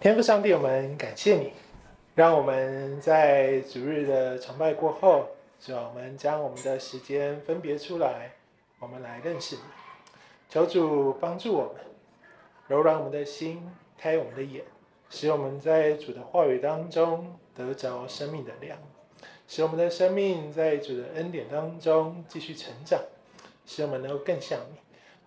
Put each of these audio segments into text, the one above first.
天父上帝，我们感谢你，让我们在主日的崇拜过后，主，我们将我们的时间分别出来，我们来认识你。求主帮助我们，柔软我们的心，开我们的眼，使我们在主的话语当中得着生命的粮，使我们的生命在主的恩典当中继续成长，使我们能够更像你。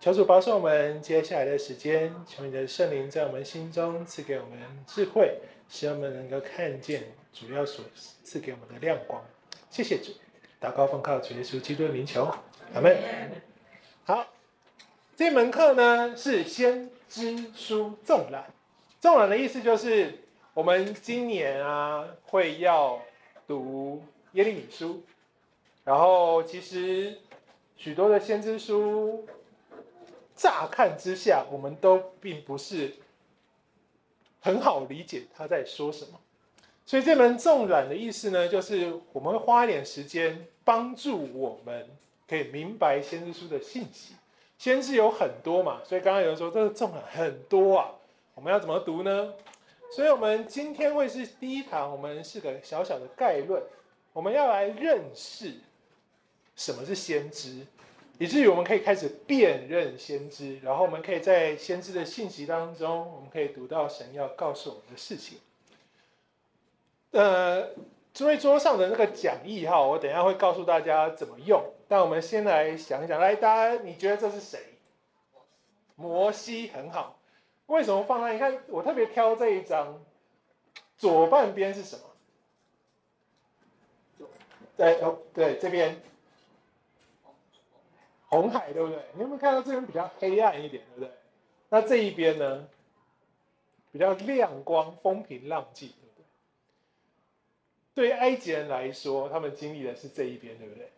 求主保守我们接下来的时间，求你的圣灵在我们心中赐给我们智慧，使我们能够看见主要所赐给我们的亮光。谢谢主，祷告奉靠主耶稣基督的名求，阿门。好，这门课呢是先知书纵览，纵览的意思就是我们今年啊会要读耶利米书，然后其实许多的先知书。乍看之下，我们都并不是很好理解他在说什么，所以这门纵览的意思呢，就是我们会花一点时间帮助我们可以明白先知书的信息。先知有很多嘛，所以刚刚有人说这个纵览很多啊，我们要怎么读呢？所以我们今天会是第一堂，我们是个小小的概论，我们要来认识什么是先知。以至于我们可以开始辨认先知，然后我们可以在先知的信息当中，我们可以读到神要告诉我们的事情。呃，因为桌上的那个讲义哈，我等一下会告诉大家怎么用。但我们先来想一想，来，大家你觉得这是谁？摩西很好，为什么放那？你看，我特别挑这一张，左半边是什么？对哦，对这边。红海对不对？你有没有看到这边比较黑暗一点，对不对？那这一边呢，比较亮光、风平浪静，对不对？对于埃及人来说，他们经历的是这一边，对不对？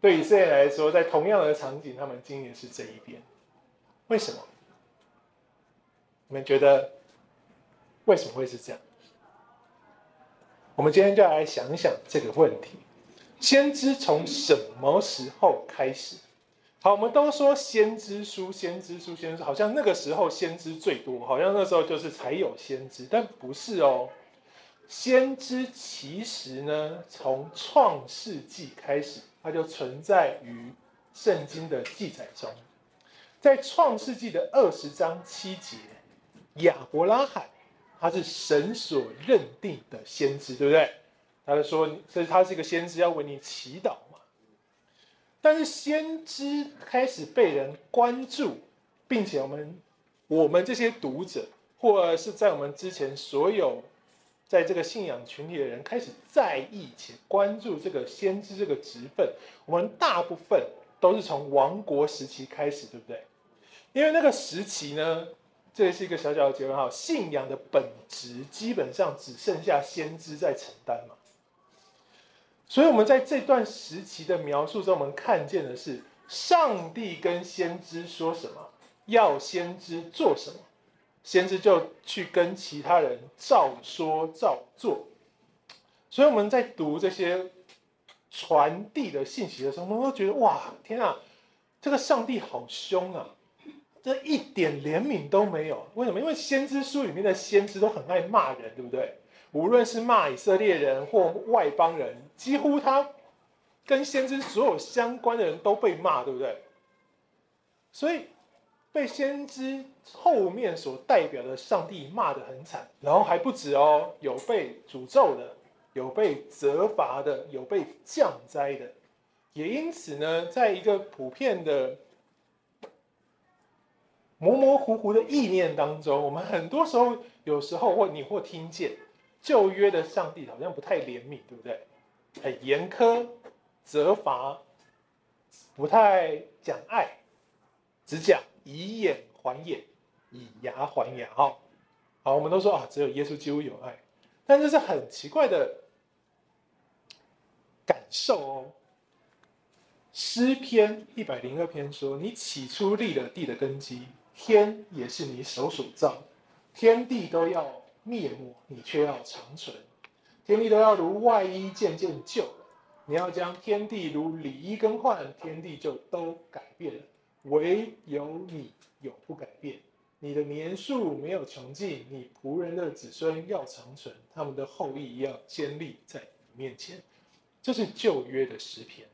对以色列来说，在同样的场景，他们经历的是这一边。为什么？你们觉得为什么会是这样？我们今天就来想想这个问题：先知从什么时候开始？好，我们都说先知书，先知书，先知，好像那个时候先知最多，好像那时候就是才有先知，但不是哦。先知其实呢，从创世纪开始，它就存在于圣经的记载中。在创世纪的二十章七节，亚伯拉罕他是神所认定的先知，对不对？他就说，所以他是一个先知，要为你祈祷。但是先知开始被人关注，并且我们我们这些读者，或者是在我们之前所有在这个信仰群体的人开始在意且关注这个先知这个职分，我们大部分都是从亡国时期开始，对不对？因为那个时期呢，这是一个小小的结论哈，信仰的本质基本上只剩下先知在承担嘛。所以，我们在这段时期的描述中，我们看见的是上帝跟先知说什么，要先知做什么，先知就去跟其他人照说照做。所以，我们在读这些传递的信息的时候，我们都觉得哇，天啊，这个上帝好凶啊，这一点怜悯都没有。为什么？因为先知书里面的先知都很爱骂人，对不对？无论是骂以色列人或外邦人，几乎他跟先知所有相关的人都被骂，对不对？所以被先知后面所代表的上帝骂得很惨，然后还不止哦，有被诅咒的，有被责罚的，有被降灾的，也因此呢，在一个普遍的模模糊糊的意念当中，我们很多时候，有时候或你或听见。旧约的上帝好像不太怜悯，对不对？很严苛，责罚，不太讲爱，只讲以眼还眼，以牙还牙。哈，好，我们都说啊，只有耶稣基督有爱，但这是很奇怪的感受哦。诗篇一百零二篇说：“你起初立了地的根基，天也是你手所造，天地都要。”灭没，你却要长存；天地都要如外衣渐渐旧了，你要将天地如里衣更换，天地就都改变了。唯有你永不改变，你的年数没有穷尽，你仆人的子孙要长存，他们的后裔要坚立在你面前。这是旧约的诗篇，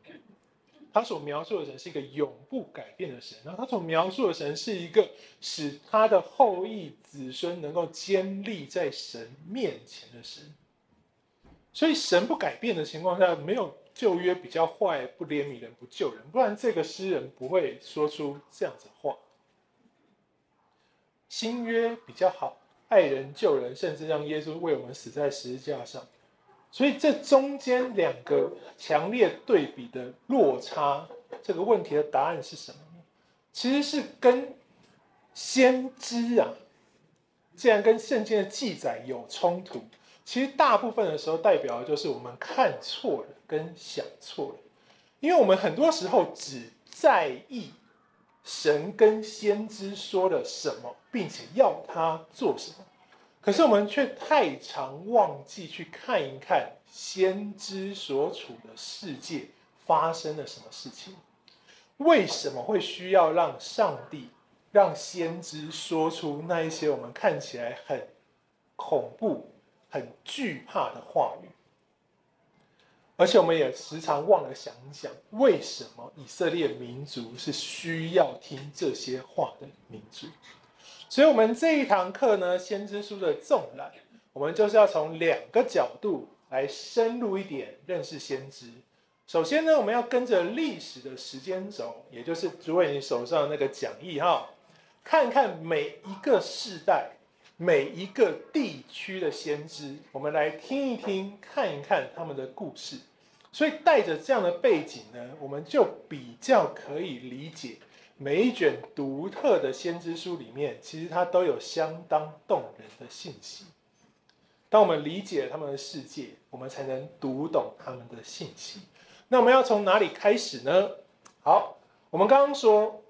他所描述的神是一个永不改变的神，然后他所描述的神是一个使他的后裔子孙能够坚立在神面前的神。所以神不改变的情况下，没有旧约比较坏，不怜悯人，不救人，不然这个诗人不会说出这样子的话。新约比较好，爱人救人，甚至让耶稣为我们死在十字架上。所以这中间两个强烈对比的落差，这个问题的答案是什么呢？其实是跟先知啊，既然跟圣经的记载有冲突，其实大部分的时候代表的就是我们看错了跟想错了，因为我们很多时候只在意神跟先知说了什么，并且要他做什么。可是我们却太常忘记去看一看先知所处的世界发生了什么事情，为什么会需要让上帝、让先知说出那一些我们看起来很恐怖、很惧怕的话语？而且我们也时常忘了想一想，为什么以色列民族是需要听这些话的民族？所以，我们这一堂课呢，先知书的纵览，我们就是要从两个角度来深入一点认识先知。首先呢，我们要跟着历史的时间轴，也就是诸位你手上那个讲义哈，看看每一个世代、每一个地区的先知，我们来听一听、看一看他们的故事。所以，带着这样的背景呢，我们就比较可以理解。每一卷独特的先知书里面，其实它都有相当动人的信息。当我们理解他们的世界，我们才能读懂他们的信息。那我们要从哪里开始呢？好，我们刚刚说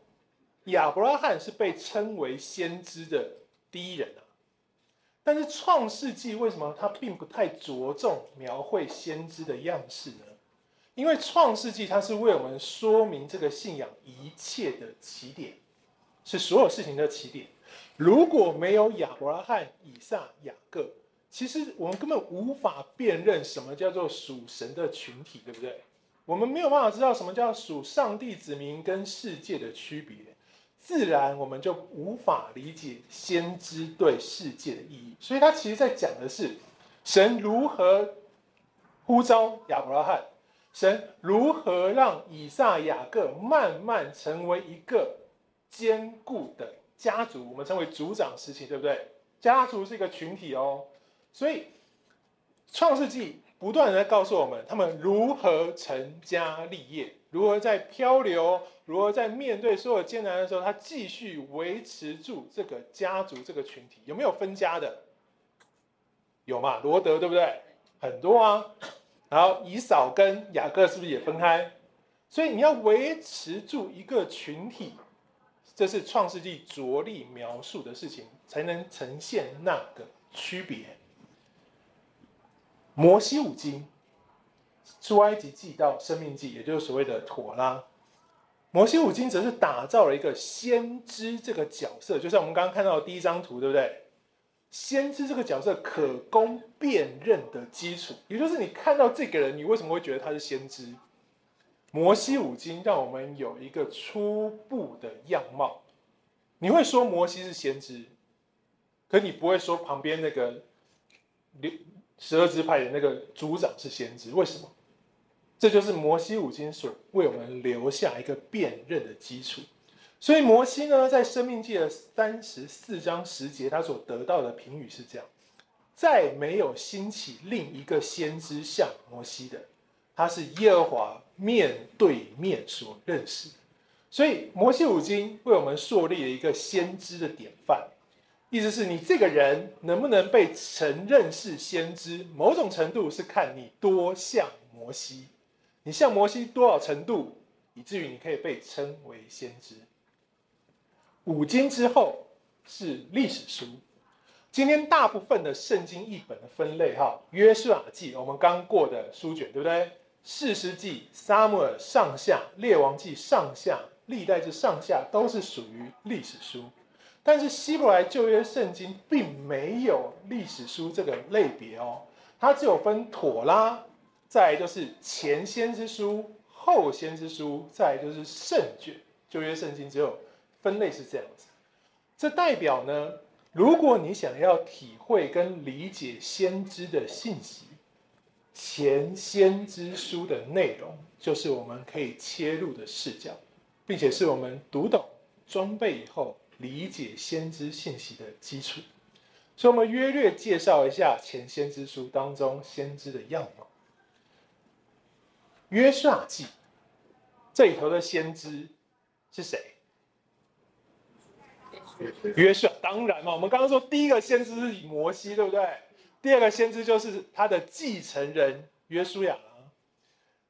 亚伯拉罕是被称为先知的第一人啊，但是创世纪为什么它并不太着重描绘先知的样式呢？因为创世纪它是为我们说明这个信仰一切的起点，是所有事情的起点。如果没有亚伯拉罕、以撒、雅各，其实我们根本无法辨认什么叫做属神的群体，对不对？我们没有办法知道什么叫属上帝子民跟世界的区别，自然我们就无法理解先知对世界的意义。所以，他其实在讲的是神如何呼召亚伯拉罕。神如何让以撒、雅各慢慢成为一个坚固的家族？我们称为族长时期，对不对？家族是一个群体哦，所以创世纪不断的在告诉我们，他们如何成家立业，如何在漂流，如何在面对所有艰难的时候，他继续维持住这个家族这个群体。有没有分家的？有嘛？罗德对不对？很多啊。然后以扫跟雅各是不是也分开？所以你要维持住一个群体，这是创世纪着力描述的事情，才能呈现那个区别。摩西五经，出埃及记到生命记，也就是所谓的妥拉。摩西五经则是打造了一个先知这个角色，就像我们刚刚看到的第一张图，对不对？先知这个角色可供辨认的基础，也就是你看到这个人，你为什么会觉得他是先知？摩西五经让我们有一个初步的样貌。你会说摩西是先知，可你不会说旁边那个十二支派的那个族长是先知，为什么？这就是摩西五经所为我们留下一个辨认的基础。所以摩西呢，在生命记的三十四章十节，他所得到的评语是这样：再没有兴起另一个先知像摩西的，他是耶和华面对面所认识。所以摩西五经为我们树立了一个先知的典范，意思是你这个人能不能被承认是先知，某种程度是看你多像摩西，你像摩西多少程度，以至于你可以被称为先知。五经之后是历史书。今天大部分的圣经译本的分类，哈，约书亚记我们刚过的书卷，对不对？士师记、撒母耳上下、列王记上下、历代志上下都是属于历史书。但是希伯来旧约圣经并没有历史书这个类别哦，它只有分妥拉，再来就是前先知书、后先知书，再就是圣卷。旧约圣经只有分类是这样子，这代表呢，如果你想要体会跟理解先知的信息，前先知书的内容就是我们可以切入的视角，并且是我们读懂、装备以后。理解先知信息的基础，所以我们约略介绍一下前先知书当中先知的样貌。约书亚记这里头的先知是谁？约书亚，当然嘛，我们刚刚说第一个先知是摩西，对不对？第二个先知就是他的继承人约书亚。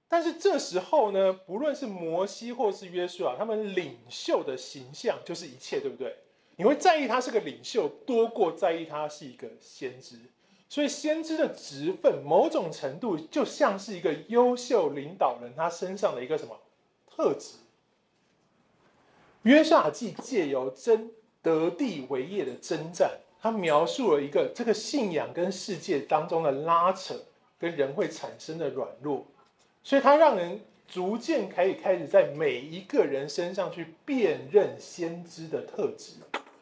但是这时候呢，不论是摩西或是约书亚，他们领袖的形象就是一切，对不对？你会在意他是个领袖，多过在意他是一个先知。所以先知的职分，某种程度就像是一个优秀领导人他身上的一个什么特质。约书亚记借由真得地为业的征战，他描述了一个这个信仰跟世界当中的拉扯，跟人会产生的软弱。所以，他让人逐渐可以开始在每一个人身上去辨认先知的特质。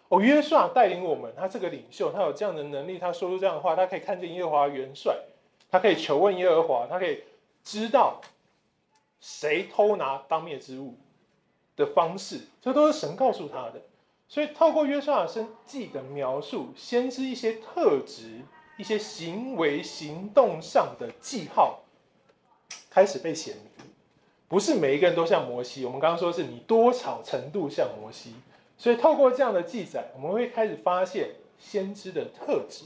哦，约书亚带领我们，他这个领袖，他有这样的能力，他说出这样的话，他可以看见耶和华元帅，他可以求问耶和华，他可以知道谁偷拿当灭之物的方式，这都是神告诉他的。所以，透过约书亚生记的描述，先知一些特质、一些行为行动上的记号。开始被显明，不是每一个人都像摩西。我们刚刚说是你多少程度像摩西，所以透过这样的记载，我们会开始发现先知的特质。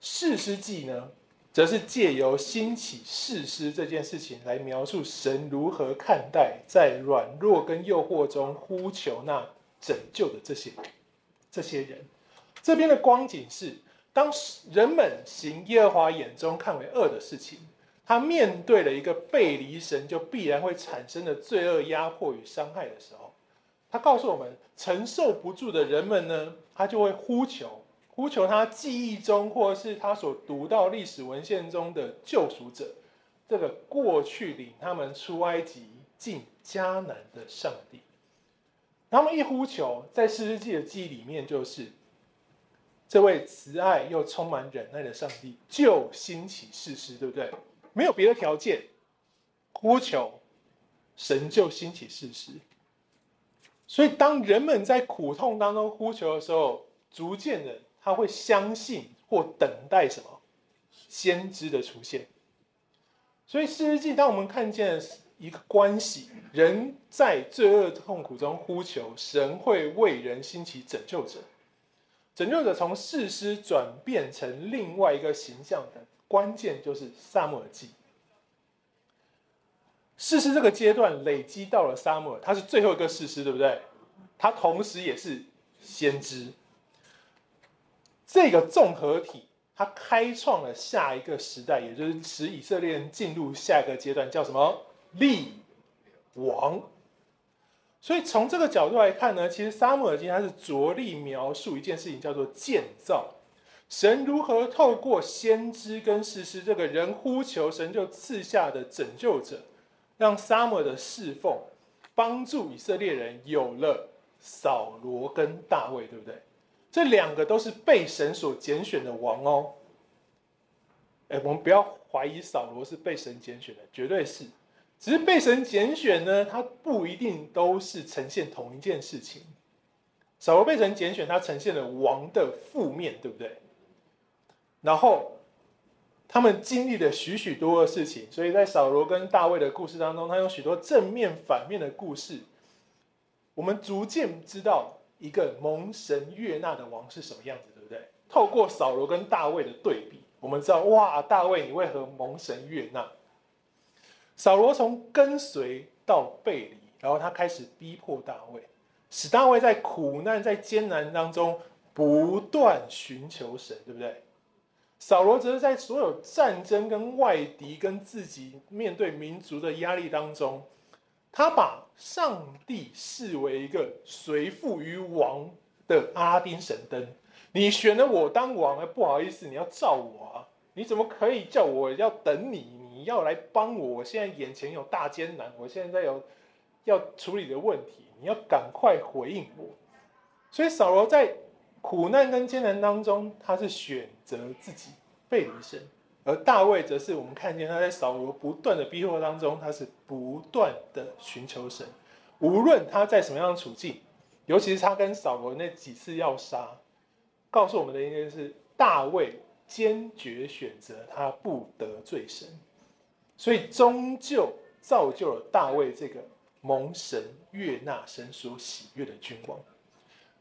士师记呢，则是借由兴起士师这件事情来描述神如何看待在软弱跟诱惑中呼求那拯救的这些这些人。这边的光景是，当人们行耶和华眼中看为恶的事情。他面对了一个背离神就必然会产生的罪恶压迫与伤害的时候，他告诉我们，承受不住的人们呢，他就会呼求，呼求他记忆中或是他所读到历史文献中的救赎者，这个过去领他们出埃及进迦南的上帝。他们一呼求，在士师记的记忆里面，就是这位慈爱又充满忍耐的上帝就兴起士师，对不对？没有别的条件，呼求神就兴起士师。所以，当人们在苦痛当中呼求的时候，逐渐的他会相信或等待什么先知的出现。所以，士师记当我们看见一个关系，人在罪恶痛苦中呼求，神会为人兴起拯救者。拯救者从士师转变成另外一个形象的。关键就是撒母耳记，士师这个阶段累积到了撒母耳，他是最后一个士师，对不对？他同时也是先知。这个综合体，他开创了下一个时代，也就是使以色列人进入下一个阶段，叫什么？立王。所以从这个角度来看呢，其实撒母耳记他是着力描述一件事情，叫做建造。神如何透过先知跟士师这个人呼求神就赐下的拯救者，让撒母耳的侍奉帮助以色列人有了扫罗跟大卫，对不对？这两个都是被神所拣选的王哦。哎，我们不要怀疑扫罗是被神拣选的，绝对是。只是被神拣选呢，他不一定都是呈现同一件事情。扫罗被神拣选，他呈现了王的负面，对不对？然后，他们经历了许许多多的事情，所以在扫罗跟大卫的故事当中，他有许多正面、反面的故事。我们逐渐知道一个蒙神悦纳的王是什么样子，对不对？透过扫罗跟大卫的对比，我们知道，哇，大卫你为何蒙神悦纳？扫罗从跟随到背离，然后他开始逼迫大卫，使大卫在苦难、在艰难当中不断寻求神，对不对？扫罗则是在所有战争、跟外敌、跟自己面对民族的压力当中，他把上帝视为一个随附于王的阿拉丁神灯。你选了我当王，不好意思，你要照我啊！你怎么可以叫我要等你？你要来帮我？我现在眼前有大艰难，我现在有要处理的问题，你要赶快回应我。所以扫罗在苦难跟艰难当中，他是选择自己背离神。而大卫则是我们看见他在扫罗不断的逼迫当中，他是不断的寻求神，无论他在什么样的处境，尤其是他跟扫罗那几次要杀，告诉我们的一件事：大卫坚决选择他不得罪神，所以终究造就了大卫这个蒙神悦纳神所喜悦的君王。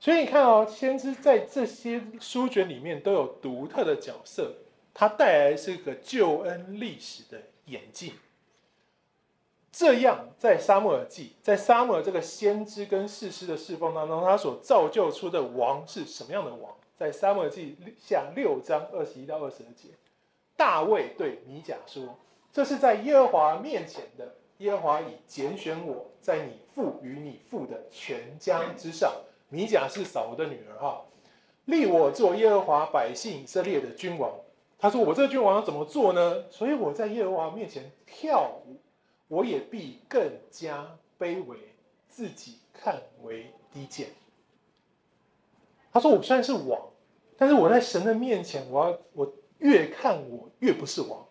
所以你看哦，先知在这些书卷里面都有独特的角色。他带来是一个救恩历史的演进，这样在撒母耳记，在撒母耳这个先知跟士师的侍奉当中，他所造就出的王是什么样的王？在撒母耳记下六章二十一到二十二节，大卫对米甲说：“这是在耶和华面前的，耶和华已拣选我在你父与你父的全家之上。”米甲是扫罗的女儿哈，立我做耶和华百姓以色列的君王。他说：“我这个君王要怎么做呢？所以我在耶和华面前跳舞，我也必更加卑微，自己看为低贱。”他说：“我虽然是王，但是我在神的面前，我要我越看我越不是王，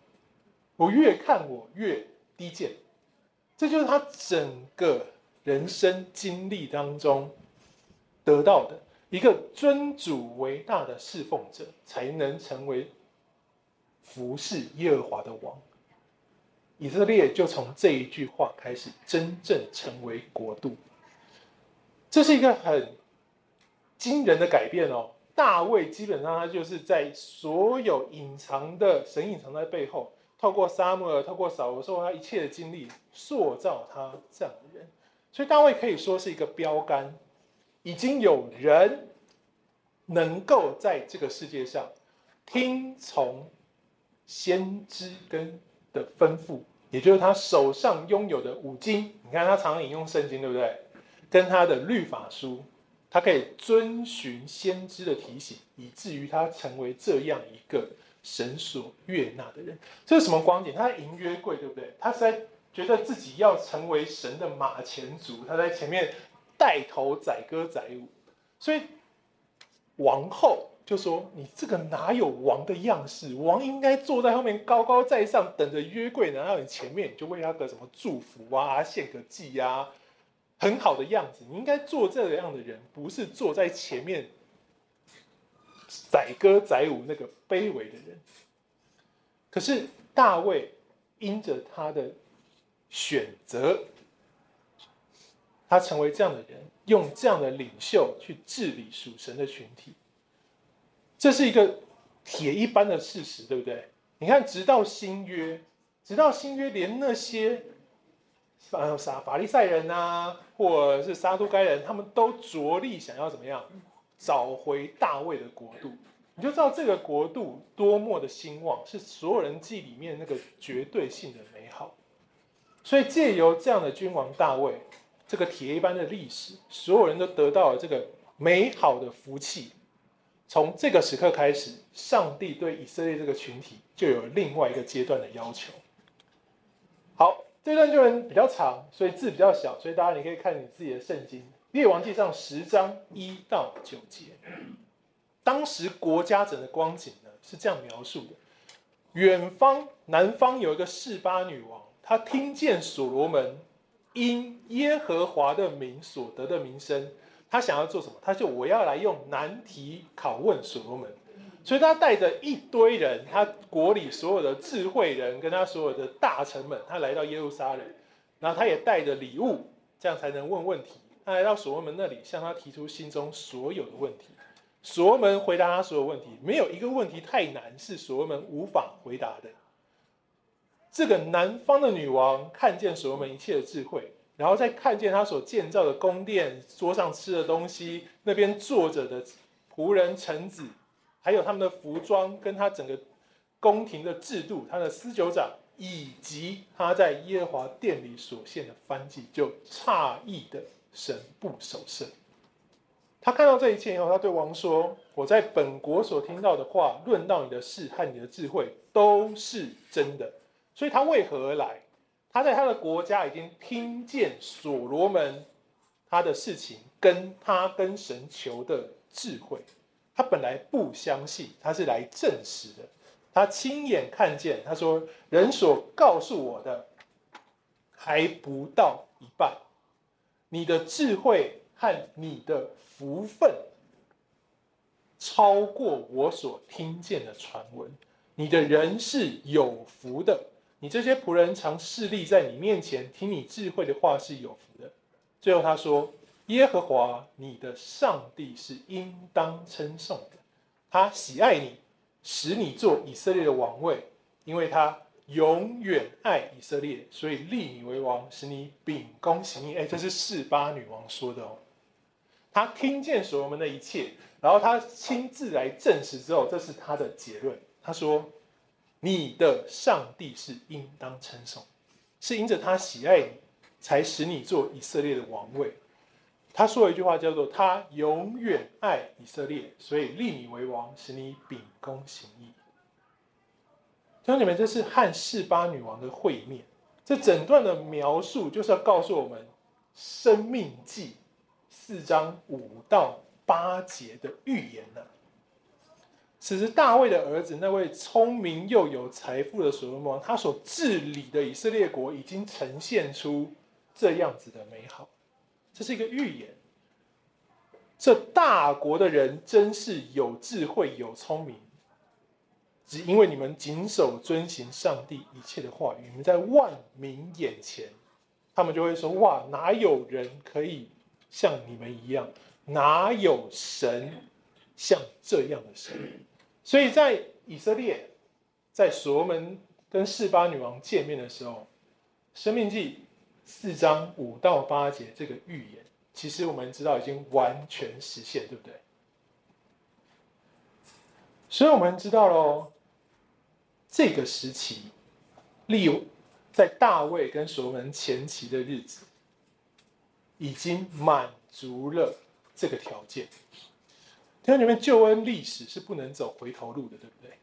我越看我越低贱。”这就是他整个人生经历当中得到的一个尊主为大的侍奉者，才能成为。服侍耶和华的王，以色列就从这一句话开始真正成为国度。这是一个很惊人的改变哦。大卫基本上他就是在所有隐藏的神隐藏在背后，透过撒母耳，透过扫罗，透过他一切的经历，塑造他这样的人。所以大卫可以说是一个标杆，已经有人能够在这个世界上听从。先知跟的吩咐，也就是他手上拥有的五经。你看他常常引用圣经，对不对？跟他的律法书，他可以遵循先知的提醒，以至于他成为这样一个神所悦纳的人。这是什么光景？他在迎约柜，对不对？他是在觉得自己要成为神的马前卒，他在前面带头载歌载舞，所以王后。就说你这个哪有王的样式？王应该坐在后面高高在上，等着约柜然后你前面，你就为他个什么祝福啊，献个祭啊，很好的样子。你应该做这样的人，不是坐在前面载歌载舞那个卑微的人。可是大卫因着他的选择，他成为这样的人，用这样的领袖去治理属神的群体。这是一个铁一般的事实，对不对？你看，直到新约，直到新约，连那些呃撒法利赛人啊，或者是撒都该人，他们都着力想要怎么样找回大卫的国度。你就知道这个国度多么的兴旺，是所有人记里面那个绝对性的美好。所以借由这样的君王大卫，这个铁一般的历史，所有人都得到了这个美好的福气。从这个时刻开始，上帝对以色列这个群体就有另外一个阶段的要求。好，这段经文比较长，所以字比较小，所以大家你可以看你自己的圣经《列王记上》十章一到九节。当时国家整个光景呢是这样描述的：远方南方有一个示巴女王，她听见所罗门因耶和华的名所得的名声。他想要做什么？他就我要来用难题拷问所罗门，所以他带着一堆人，他国里所有的智慧人跟他所有的大臣们，他来到耶路撒冷，然后他也带着礼物，这样才能问问题。他来到所罗门那里，向他提出心中所有的问题。所罗门回答他所有问题，没有一个问题太难是所罗门无法回答的。这个南方的女王看见所罗门一切的智慧。然后再看见他所建造的宫殿，桌上吃的东西，那边坐着的仆人臣子，还有他们的服装，跟他整个宫廷的制度，他的司酒长，以及他在耶和华殿里所献的燔祭，就诧异的神不守舍。他看到这一切以后，他对王说：“我在本国所听到的话，论到你的事和你的智慧，都是真的。所以他为何而来？他在他的国家已经听见所罗门他的事情，跟他跟神求的智慧。他本来不相信，他是来证实的。他亲眼看见，他说：人所告诉我的还不到一半，你的智慧和你的。”福分超过我所听见的传闻，你的人是有福的。你这些仆人常侍立在你面前，听你智慧的话是有福的。最后他说：“耶和华你的上帝是应当称颂的，他喜爱你，使你做以色列的王位，因为他永远爱以色列，所以立你为王，使你秉公行义。”哎，这是示巴女王说的哦。她听见所罗门的一切，然后她亲自来证实之后，这是她的结论。她说：“你的上帝是应当称颂，是因着他喜爱你，才使你做以色列的王位。”他说了一句话叫做：“他永远爱以色列，所以立你为王，使你秉公行义。”兄姐妹，这是和示巴女王的会面。这整段的描述就是要告诉我们，生命记。四章五到八节的预言呢？此时大卫的儿子，那位聪明又有财富的所罗门，他所治理的以色列国已经呈现出这样子的美好。这是一个预言。这大国的人真是有智慧、有聪明，只因为你们谨守遵行上帝一切的话语，你们在万民眼前，他们就会说：哇，哪有人可以？像你们一样，哪有神像这样的神？所以在以色列，在所罗门跟示巴女王见面的时候，《生命记》四章五到八节这个预言，其实我们知道已经完全实现，对不对？所以我们知道喽，这个时期，例如在大卫跟所罗门前期的日子。已经满足了这个条件。听到里面救恩历史是不能走回头路的，对不对？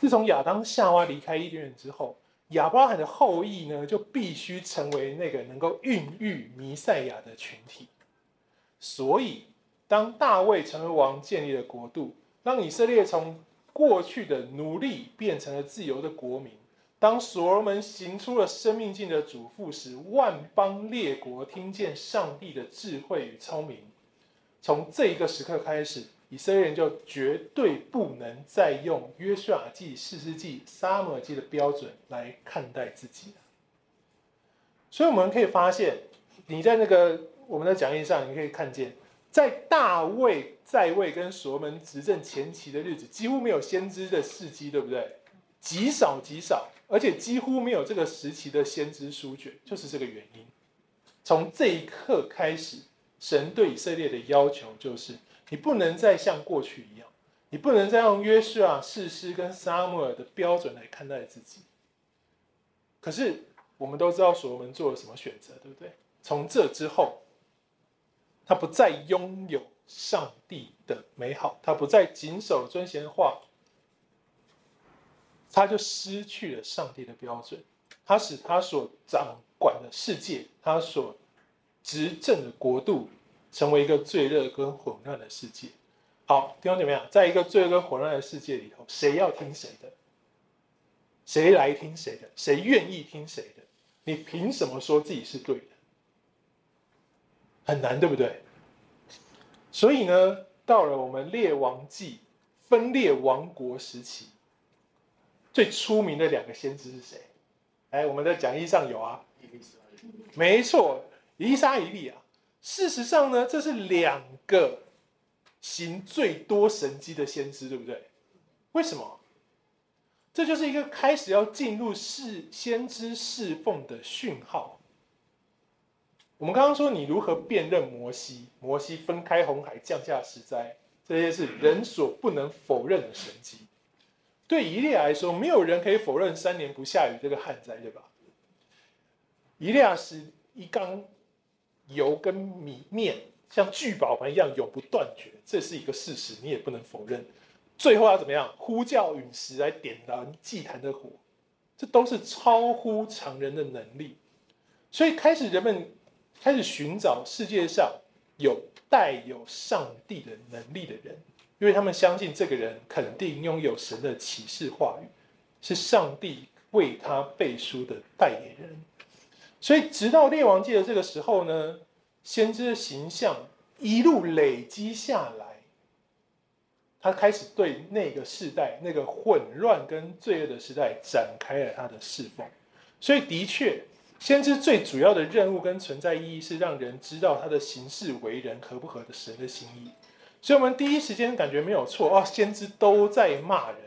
自从亚当夏娃离开伊甸园之后，亚伯拉罕的后裔呢，就必须成为那个能够孕育弥赛亚的群体。所以，当大卫成为王，建立了国度，让以色列从过去的奴隶变成了自由的国民。当所罗门行出了生命境的嘱咐时，万邦列国听见上帝的智慧与聪明。从这一个时刻开始，以色列人就绝对不能再用约书亚记、士师记、撒母耳记的标准来看待自己。所以我们可以发现，你在那个我们的讲义上，你可以看见，在大卫在位跟所罗门执政前期的日子，几乎没有先知的事迹，对不对？极少极少。而且几乎没有这个时期的先知书卷，就是这个原因。从这一刻开始，神对以色列的要求就是：你不能再像过去一样，你不能再用约瑟啊、士师跟撒母耳的标准来看待自己。可是我们都知道所罗门做了什么选择，对不对？从这之后，他不再拥有上帝的美好，他不再谨守尊贤的话。他就失去了上帝的标准，他使他所掌管的世界，他所执政的国度，成为一个罪恶跟混乱的世界。好，弟兄姐妹啊，在一个罪恶跟混乱的世界里头，谁要听谁的？谁来听谁的？谁愿意听谁的？你凭什么说自己是对的？很难，对不对？所以呢，到了我们列王记分裂王国时期。最出名的两个先知是谁？哎，我们的讲义上有啊，没错，以利沙、以利啊。事实上呢，这是两个行最多神迹的先知，对不对？为什么？这就是一个开始要进入侍先知侍奉的讯号。我们刚刚说，你如何辨认摩西？摩西分开红海，降下十灾，这些是人所不能否认的神迹。对以利来说，没有人可以否认三年不下雨这个旱灾，对吧？以利亚使一缸油跟米面像聚宝盆一样永不断绝，这是一个事实，你也不能否认。最后要怎么样？呼叫陨石来点燃祭坛的火，这都是超乎常人的能力。所以开始人们开始寻找世界上有带有上帝的能力的人，因为他们相信这个人肯定拥有神的启示话语，是上帝为他背书的代言人。所以直到列王记的这个时候呢，先知的形象一路累积下来。他开始对那个时代、那个混乱跟罪恶的时代展开了他的侍奉，所以的确，先知最主要的任务跟存在意义是让人知道他的行事为人合不合的神的心意。所以，我们第一时间感觉没有错哦，先知都在骂人。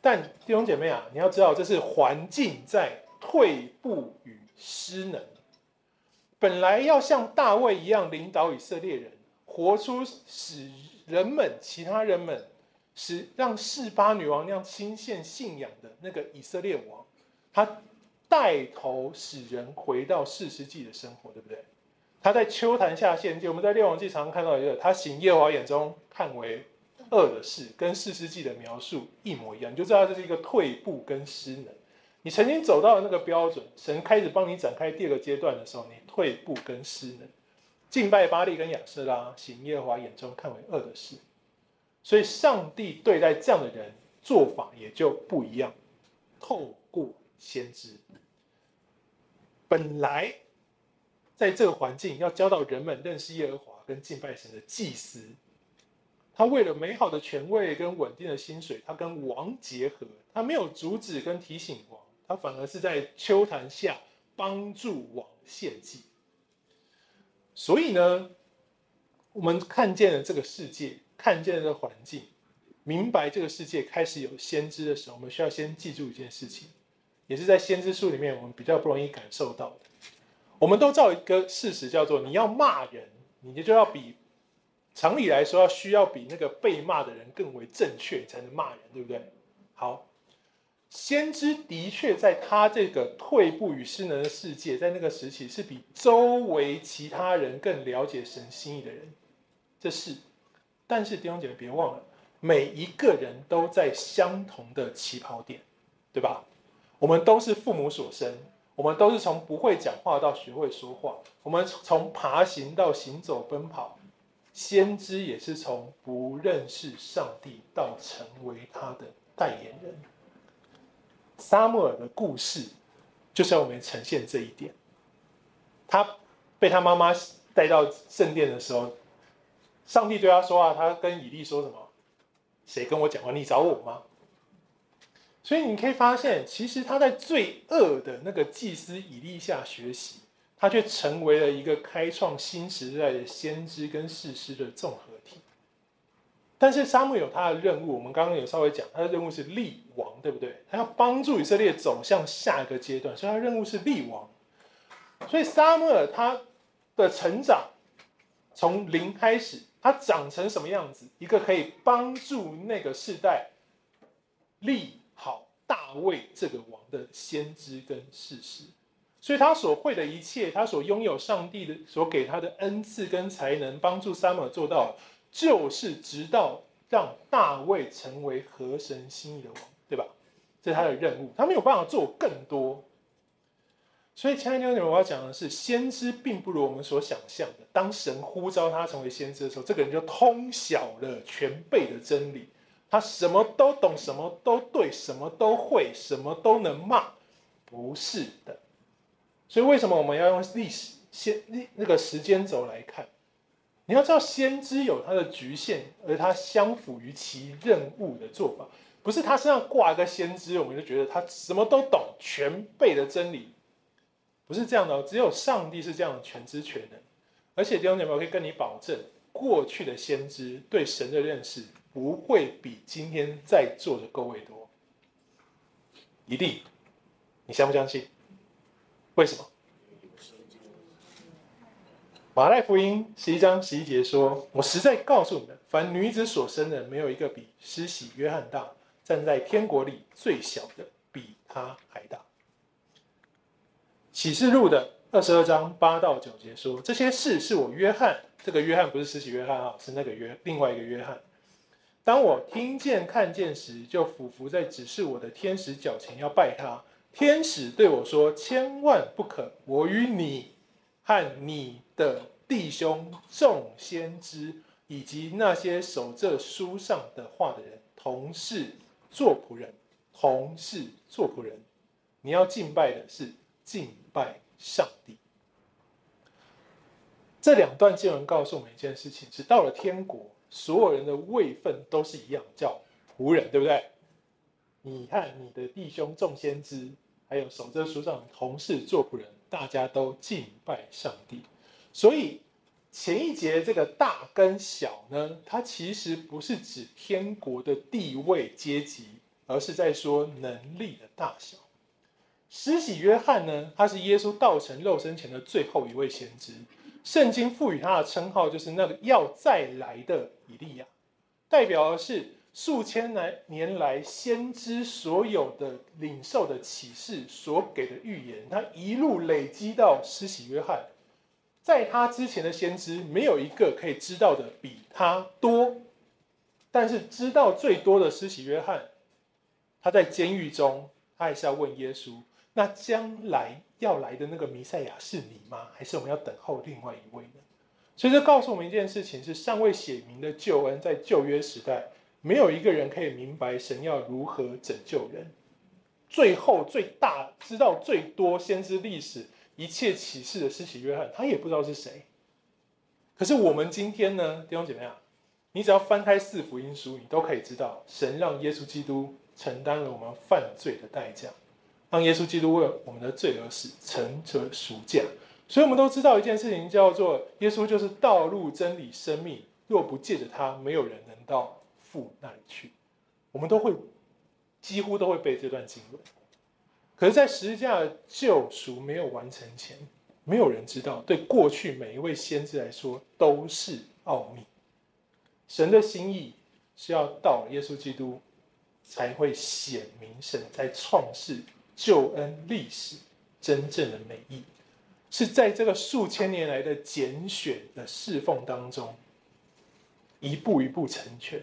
但弟兄姐妹啊，你要知道，这是环境在退步与失能。本来要像大卫一样领导以色列人，活出使人们、其他人们。使让示巴女王那样钦羡信仰的那个以色列王，他带头使人回到四世纪的生活，对不对？他在秋坛下献祭，我们在列王记常常看到一个，他行耶和华眼中看为恶的事，跟四世纪的描述一模一样，你就知道这是一个退步跟失能。你曾经走到了那个标准，神开始帮你展开第二个阶段的时候，你退步跟失能，敬拜巴力跟亚舍拉，行耶和华眼中看为恶的事。所以，上帝对待这样的人做法也就不一样。透过先知，本来在这个环境要教导人们认识耶和华跟敬拜神的祭司，他为了美好的权位跟稳定的薪水，他跟王结合，他没有阻止跟提醒王，他反而是在秋坛下帮助王献祭。所以呢，我们看见了这个世界。看见这个环境，明白这个世界开始有先知的时候，我们需要先记住一件事情，也是在先知书里面我们比较不容易感受到的。我们都知道一个事实，叫做你要骂人，你就要比常理来说要需要比那个被骂的人更为正确，才能骂人，对不对？好，先知的确在他这个退步与失能的世界，在那个时期是比周围其他人更了解神心意的人，这是。但是弟兄姐妹别忘了，每一个人都在相同的起跑点，对吧？我们都是父母所生，我们都是从不会讲话到学会说话，我们从爬行到行走奔跑，先知也是从不认识上帝到成为他的代言人。撒母耳的故事就是要我们呈现这一点。他被他妈妈带到圣殿的时候。上帝对他说话，他跟以利说什么？谁跟我讲话？你找我吗？所以你可以发现，其实他在最恶的那个祭司以利下学习，他却成为了一个开创新时代的先知跟士师的综合体。但是沙漠有他的任务，我们刚刚有稍微讲，他的任务是立王，对不对？他要帮助以色列走向下一个阶段，所以他任务是立王。所以沙漠他的成长从零开始。他长成什么样子？一个可以帮助那个世代立好大卫这个王的先知跟事实，所以他所会的一切，他所拥有上帝的所给他的恩赐跟才能，帮助撒母耳做到，就是直到让大卫成为合神心意的王，对吧？这是他的任务，他没有办法做更多。所以，亲爱的弟兄，我要讲的是，先知并不如我们所想象的。当神呼召他成为先知的时候，这个人就通晓了全备的真理，他什么都懂，什么都对，什么都会，什么都能骂。不是的。所以，为什么我们要用历史先那那个时间轴来看？你要知道，先知有他的局限，而他相符于其任务的做法，不是他身上挂一个先知，我们就觉得他什么都懂，全备的真理。不是这样的，只有上帝是这样的全知全能，而且弟兄姐妹，我可以跟你保证，过去的先知对神的认识不会比今天在座的各位多，一定，你相不相信？为什么？马太福音十一章十一节说：“我实在告诉你们，凡女子所生的，没有一个比施洗约翰大；站在天国里最小的，比他还大。”启示录的二十二章八到九节说：“这些事是我约翰，这个约翰不是施洗约翰啊，是那个约另外一个约翰。当我听见看见时，就俯伏在指示我的天使脚前要拜他。天使对我说：千万不可，我与你和你的弟兄众先知以及那些守这书上的话的人，同是做仆人，同是做仆人。你要敬拜的是敬拜。”上帝，这两段经文告诉我们一件事情：是到了天国，所有人的位分都是一样，叫仆人，对不对？你和你的弟兄众先知，还有守这书上的同事做仆人，大家都敬拜上帝。所以前一节这个大跟小呢，它其实不是指天国的地位阶级，而是在说能力的大小。施洗约翰呢，他是耶稣道成肉身前的最后一位先知。圣经赋予他的称号就是那个要再来的以利亚，代表的是数千来年来先知所有的领受的启示所给的预言，他一路累积到施洗约翰。在他之前的先知，没有一个可以知道的比他多，但是知道最多的施洗约翰，他在监狱中，他还是要问耶稣。那将来要来的那个弥赛亚是你吗？还是我们要等候另外一位呢？所以这告诉我们一件事情：是尚未写明的救恩，在旧约时代，没有一个人可以明白神要如何拯救人。最后最大知道最多先知历史一切启示的施洗约翰，他也不知道是谁。可是我们今天呢，弟兄姐妹啊，你只要翻开四福音书，你都可以知道，神让耶稣基督承担了我们犯罪的代价。让耶稣基督为我们的罪而死，成这赎价。所以，我们都知道一件事情，叫做耶稣就是道路、真理、生命。若不借着他，没有人能到父那里去。我们都会几乎都会背这段经文。可是，在十字架救赎没有完成前，没有人知道。对过去每一位先知来说，都是奥秘。神的心意是要到耶稣基督才会显明神在创世。救恩历史真正的美意，是在这个数千年来的拣选的侍奉当中，一步一步成全。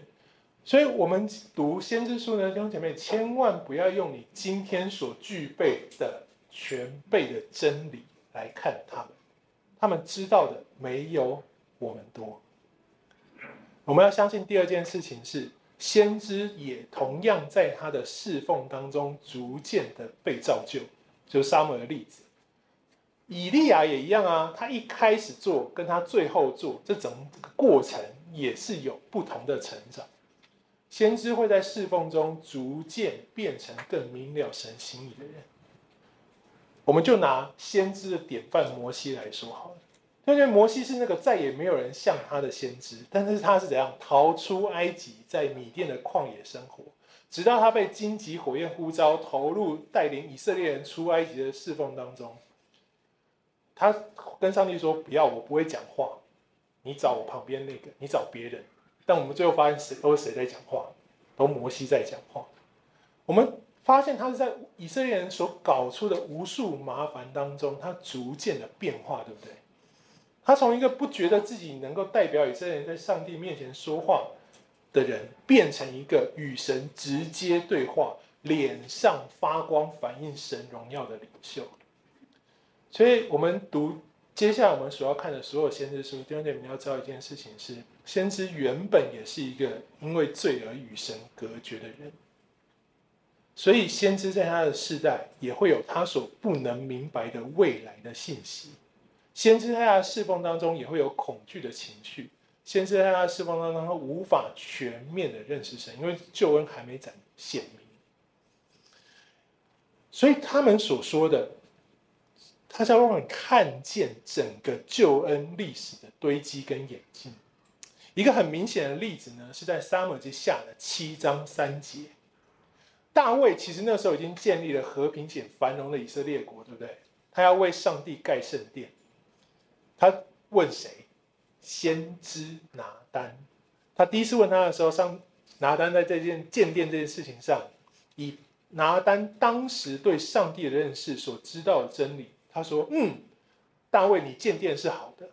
所以，我们读先知书呢，弟兄姐妹，千万不要用你今天所具备的全备的真理来看他们，他们知道的没有我们多。我们要相信第二件事情是。先知也同样在他的侍奉当中逐渐的被造就，就是撒母的例子。以利亚也一样啊，他一开始做跟他最后做这整个过程也是有不同的成长。先知会在侍奉中逐渐变成更明了神心意的人。我们就拿先知的典范摩西来说好了。因为摩西是那个再也没有人像他的先知，但是他是怎样逃出埃及，在米甸的旷野生活，直到他被荆棘火焰呼召，投入带领以色列人出埃及的侍奉当中。他跟上帝说：“不要，我不会讲话，你找我旁边那个，你找别人。”但我们最后发现，谁都是谁在讲话，都摩西在讲话。我们发现他是在以色列人所搞出的无数麻烦当中，他逐渐的变化，对不对？他从一个不觉得自己能够代表以色列人在上帝面前说话的人，变成一个与神直接对话、脸上发光、反映神荣耀的领袖。所以，我们读接下来我们所要看的所有先知书，第二点你要知道一件事情是：先知原本也是一个因为罪而与神隔绝的人，所以先知在他的世代也会有他所不能明白的未来的信息。先知在他的侍奉当中也会有恐惧的情绪，先知在他的侍奉当中他无法全面的认识神，因为救恩还没展显明。所以他们所说的，他是要让你看见整个救恩历史的堆积跟演进。一个很明显的例子呢，是在撒母耳记下的七章三节，大卫其实那时候已经建立了和平且繁荣的以色列国，对不对？他要为上帝盖圣殿。他问谁？先知拿单。他第一次问他的时候，上拿单在这件建殿这件事情上，以拿单当时对上帝的认识所知道的真理，他说：“嗯，大卫，你建殿是好的。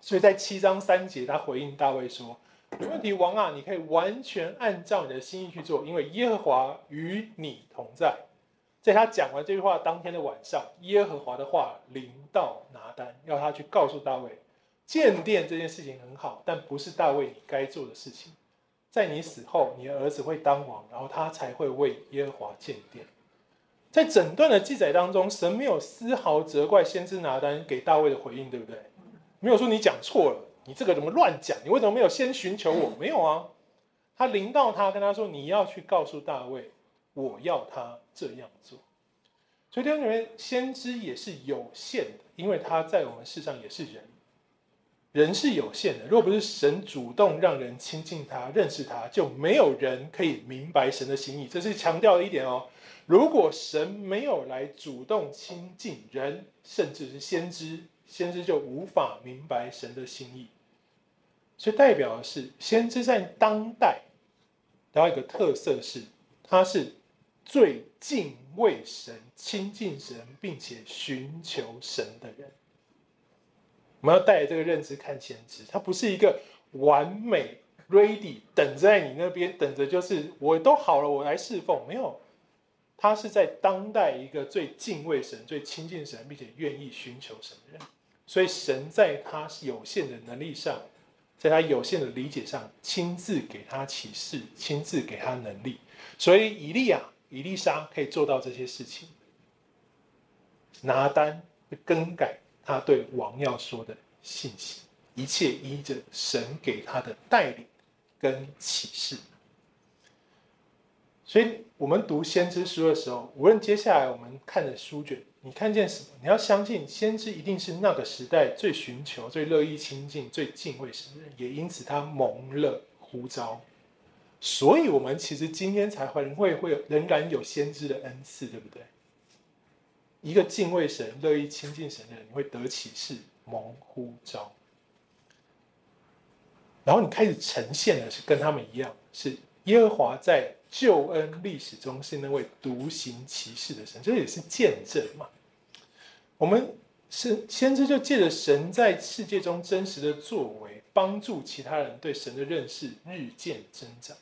所以在七章三节，他回应大卫说：“没问题，王啊，你可以完全按照你的心意去做，因为耶和华与你同在。”在他讲完这句话当天的晚上，耶和华的话临到拿单，要他去告诉大卫，建殿这件事情很好，但不是大卫你该做的事情。在你死后，你的儿子会当王，然后他才会为耶和华建殿。在整段的记载当中，神没有丝毫责怪先知拿单给大卫的回应，对不对？没有说你讲错了，你这个怎么乱讲？你为什么没有先寻求我？没有啊，他临到他，跟他说，你要去告诉大卫，我要他这样做。所以弟兄姊妹，先知也是有限的，因为他在我们世上也是人，人是有限的。若不是神主动让人亲近他、认识他，就没有人可以明白神的心意。这是强调的一点哦。如果神没有来主动亲近人，甚至是先知。先知就无法明白神的心意，所以代表的是先知在当代，然后一个特色是，他是最敬畏神、亲近神，并且寻求神的人。我们要带着这个认知看先知，他不是一个完美 ready 等在你那边，等着就是我都好了，我来侍奉。没有，他是在当代一个最敬畏神、最亲近神，并且愿意寻求神的人。所以神在他有限的能力上，在他有限的理解上，亲自给他启示，亲自给他能力。所以以利亚、以利沙可以做到这些事情。拿单会更改他对王要说的信息，一切依着神给他的带领跟启示。所以，我们读先知书的时候，无论接下来我们看的书卷。你看见什么？你要相信，先知一定是那个时代最寻求、最乐意亲近、最敬畏神的人，也因此他蒙了呼召。所以，我们其实今天才会会会仍然有先知的恩赐，对不对？一个敬畏神、乐意亲近神的人，你会得启示、蒙呼召，然后你开始呈现的是跟他们一样，是耶和华在救恩历史中是那位独行奇事的神，这也是见证嘛。我们是先知，就借着神在世界中真实的作为，帮助其他人对神的认识日渐增长。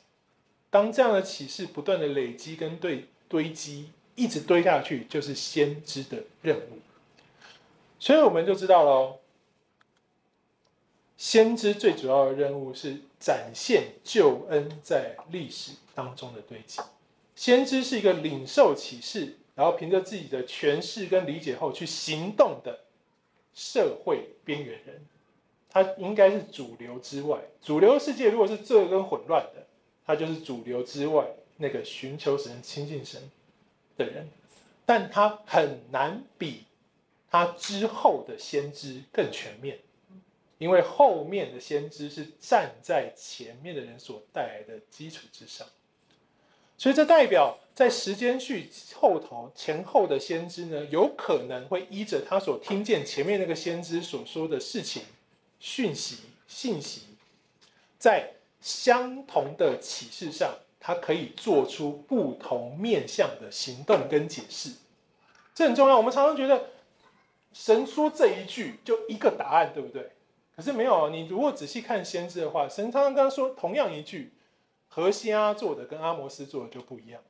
当这样的启示不断的累积跟对堆积，一直堆下去，就是先知的任务。所以我们就知道喽，先知最主要的任务是展现救恩在历史当中的堆积。先知是一个领受启示。然后凭着自己的诠释跟理解后去行动的社会边缘人，他应该是主流之外。主流世界如果是罪跟混乱的，他就是主流之外那个寻求神、亲近神的人。但他很难比他之后的先知更全面，因为后面的先知是站在前面的人所带来的基础之上。所以这代表，在时间序后头前后的先知呢，有可能会依着他所听见前面那个先知所说的事情、讯息、信息，在相同的启示上，他可以做出不同面向的行动跟解释。这很重要。我们常常觉得神说这一句就一个答案，对不对？可是没有啊，你如果仔细看先知的话，神常常跟他说同样一句。何西阿做的跟阿摩斯做的就不一样，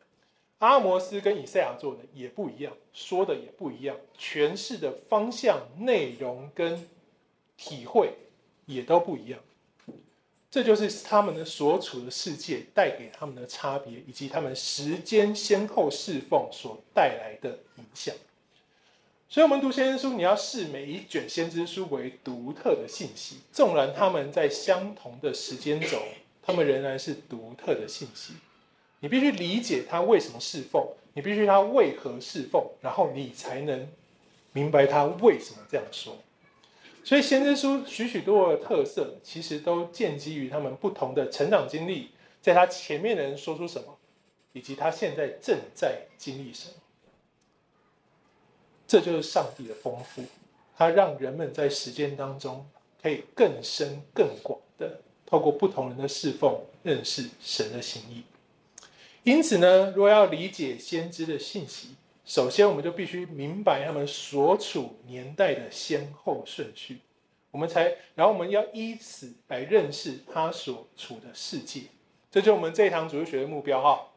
阿摩斯跟以赛亚做的也不一样，说的也不一样，诠释的方向、内容跟体会也都不一样。这就是他们的所处的世界带给他们的差别，以及他们时间先后侍奉所带来的影响。所以，我们读先知书，你要视每一卷先知书为独特的信息，纵然他们在相同的时间轴。他们仍然是独特的信息，你必须理解他为什么侍奉，你必须他为何侍奉，然后你才能明白他为什么这样说。所以先知书许许多多的特色，其实都建基于他们不同的成长经历，在他前面的人说出什么，以及他现在正在经历什么。这就是上帝的丰富，他让人们在时间当中可以更深更广的。透过不同人的侍奉，认识神的心意。因此呢，如果要理解先知的信息，首先我们就必须明白他们所处年代的先后顺序，我们才，然后我们要依此来认识他所处的世界，这就是我们这一堂主日学的目标哈。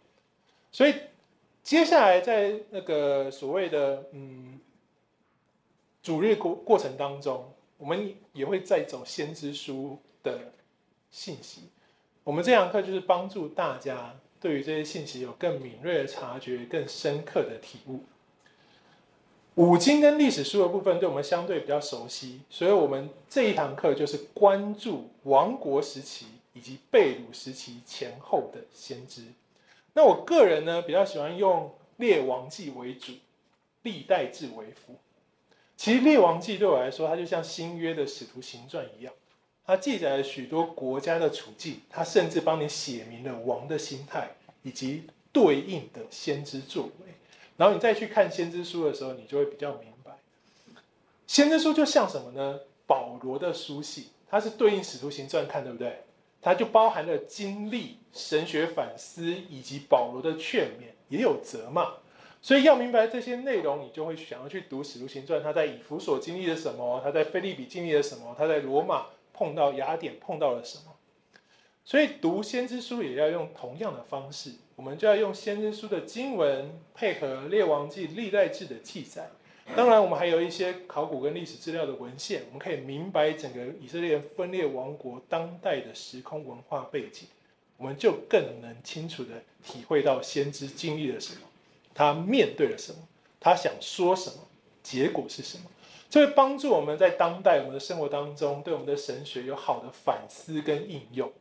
所以接下来在那个所谓的嗯主日过过程当中，我们也会再走先知书的信息。我们这堂课就是帮助大家对于这些信息有更敏锐的察觉、更深刻的体悟。五经跟历史书的部分对我们相对比较熟悉，所以我们这一堂课就是关注亡国时期以及被掳时期前后的先知。那我个人呢，比较喜欢用列王记为主，历代志为辅。其实列王记对我来说，它就像新约的使徒行传一样。它记载了许多国家的处境，它甚至帮你写明了王的心态以及对应的先知作为。然后你再去看先知书的时候，你就会比较明白，先知书就像什么呢？保罗的书信，它是对应使徒行传看，对不对？它就包含了经历、神学反思以及保罗的劝勉，也有责骂。所以要明白这些内容，你就会想要去读使徒行传。他在以弗所经历了什么？他在腓立比经历了什么？他在罗马。碰到雅典碰到了什么？所以读先知书也要用同样的方式，我们就要用先知书的经文配合列王记、历代志的记载。当然，我们还有一些考古跟历史资料的文献，我们可以明白整个以色列分裂王国当代的时空文化背景，我们就更能清楚地体会到先知经历了什么，他面对了什么，他想说什么，结果是什么。这会帮助我们在当代我们的生活当中，对我们的神学有好的反思跟应用。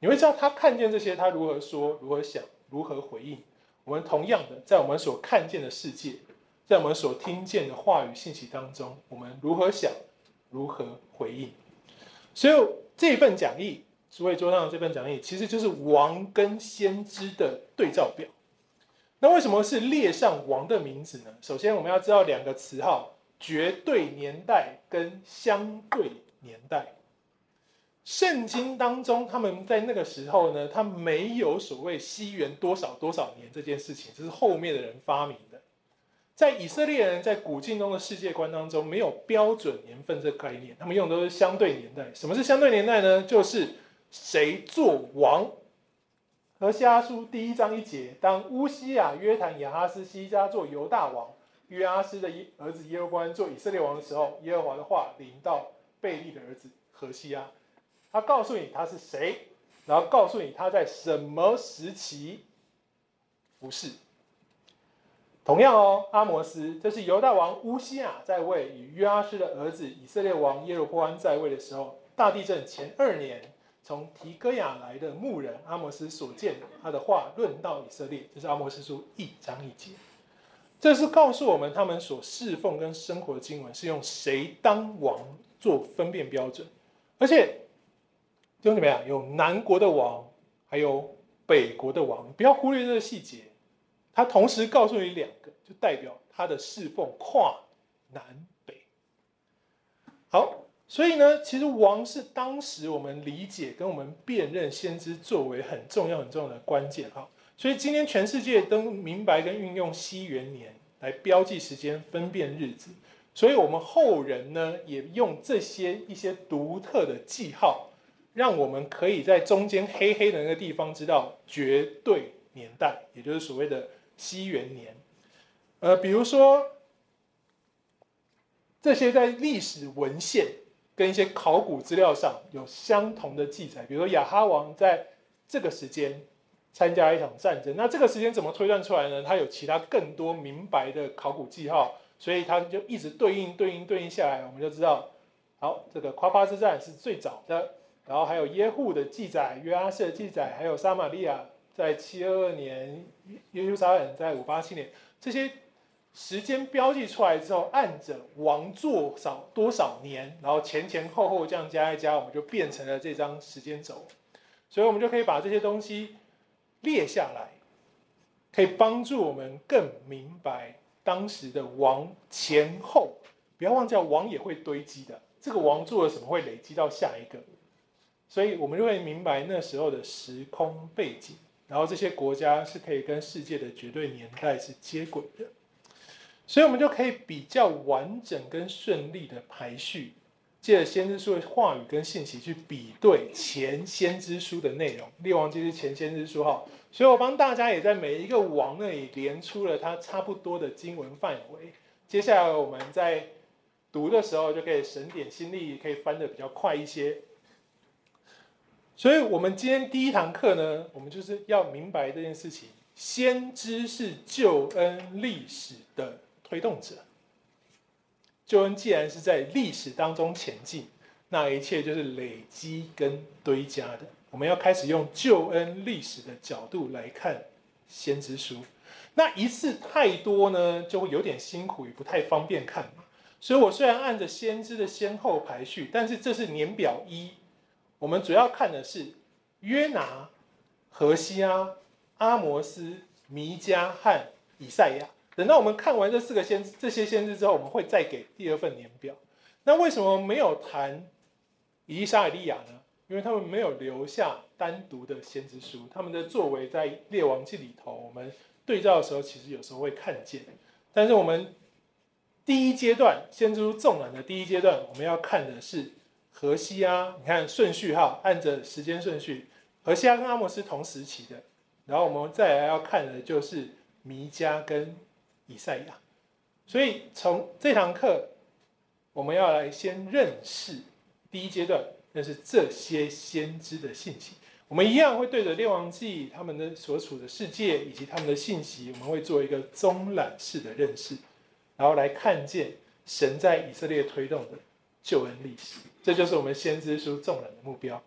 你会知道他看见这些，他如何说，如何想，如何回应。我们同样的，在我们所看见的世界，在我们所听见的话语信息当中，我们如何想，如何回应。所以这份讲义，诸位桌上的这份讲义，其实就是王跟先知的对照表。那为什么是列上王的名字呢？首先，我们要知道两个词号。绝对年代跟相对年代，圣经当中，他们在那个时候呢，他没有所谓西元多少多少年这件事情，这是后面的人发明的。在以色列人在古今中的世界观当中，没有标准年份这概念，他们用的都是相对年代。什么是相对年代呢？就是谁做王。和西阿书第一章一节，当乌西亚、约坦、亚哈斯、西家做犹大王。约阿施的儿子耶罗波安做以色列王的时候，耶和华的话临到贝利的儿子何西阿，他告诉你他是谁，然后告诉你他在什么时期服侍。同样哦，阿摩斯，这是犹大王乌西雅在位，与约阿施的儿子以色列王耶罗波安在位的时候，大地震前二年，从提哥亚来的牧人阿摩斯所见，他的话论到以色列，这是阿摩斯书一章一节。这是告诉我们，他们所侍奉跟生活的经文是用谁当王做分辨标准，而且就怎么样，有南国的王，还有北国的王，不要忽略这个细节。他同时告诉你两个，就代表他的侍奉跨南北。好，所以呢，其实王是当时我们理解跟我们辨认先知作为很重要很重要的关键哈。所以今天全世界都明白跟运用西元年来标记时间、分辨日子，所以我们后人呢也用这些一些独特的记号，让我们可以在中间黑黑的那个地方知道绝对年代，也就是所谓的西元年。呃，比如说这些在历史文献跟一些考古资料上有相同的记载，比如说亚哈王在这个时间。参加一场战争，那这个时间怎么推断出来呢？它有其他更多明白的考古记号，所以它就一直对应、对应、对应下来，我们就知道，好，这个夸巴之战是最早的，然后还有耶户的记载、约阿施的记载，还有撒玛利亚在七二二年，耶路撒冷在五八七年，这些时间标记出来之后，按着王座少多少年，然后前前后后这样加一加，我们就变成了这张时间轴，所以我们就可以把这些东西。列下来，可以帮助我们更明白当时的王前后。不要忘记，王也会堆积的。这个王做了什么，会累积到下一个。所以，我们就会明白那时候的时空背景。然后，这些国家是可以跟世界的绝对年代是接轨的。所以我们就可以比较完整跟顺利的排序，借着先知书的话语跟信息去比对前先知书的内容。列王记是前先知书哈，所以我帮大家也在每一个王那里连出了它差不多的经文范围。接下来我们在读的时候就可以省点心力，可以翻得比较快一些。所以，我们今天第一堂课呢，我们就是要明白这件事情：先知是救恩历史的推动者。救恩既然是在历史当中前进，那一切就是累积跟堆加的。我们要开始用救恩历史的角度来看先知书。那一次太多呢，就会有点辛苦，也不太方便看嘛。所以我虽然按着先知的先后排序，但是这是年表一。我们主要看的是约拿、何西阿、阿摩斯、弥迦和以赛亚。等到我们看完这四个先知、这些先知之后，我们会再给第二份年表。那为什么没有谈以撒、利亚呢？因为他们没有留下单独的先知书，他们的作为在列王记里头，我们对照的时候，其实有时候会看见。但是我们第一阶段先知书纵览的第一阶段，我们要看的是。何西阿，你看顺序哈，按着时间顺序，何西阿跟阿摩斯同时期的，然后我们再来要看的就是弥迦跟以赛亚，所以从这堂课我们要来先认识第一阶段，认识这些先知的信息。我们一样会对着列王记他们的所处的世界以及他们的信息，我们会做一个综览式的认识，然后来看见神在以色列推动的救恩历史。这就是我们先知书纵览的目标。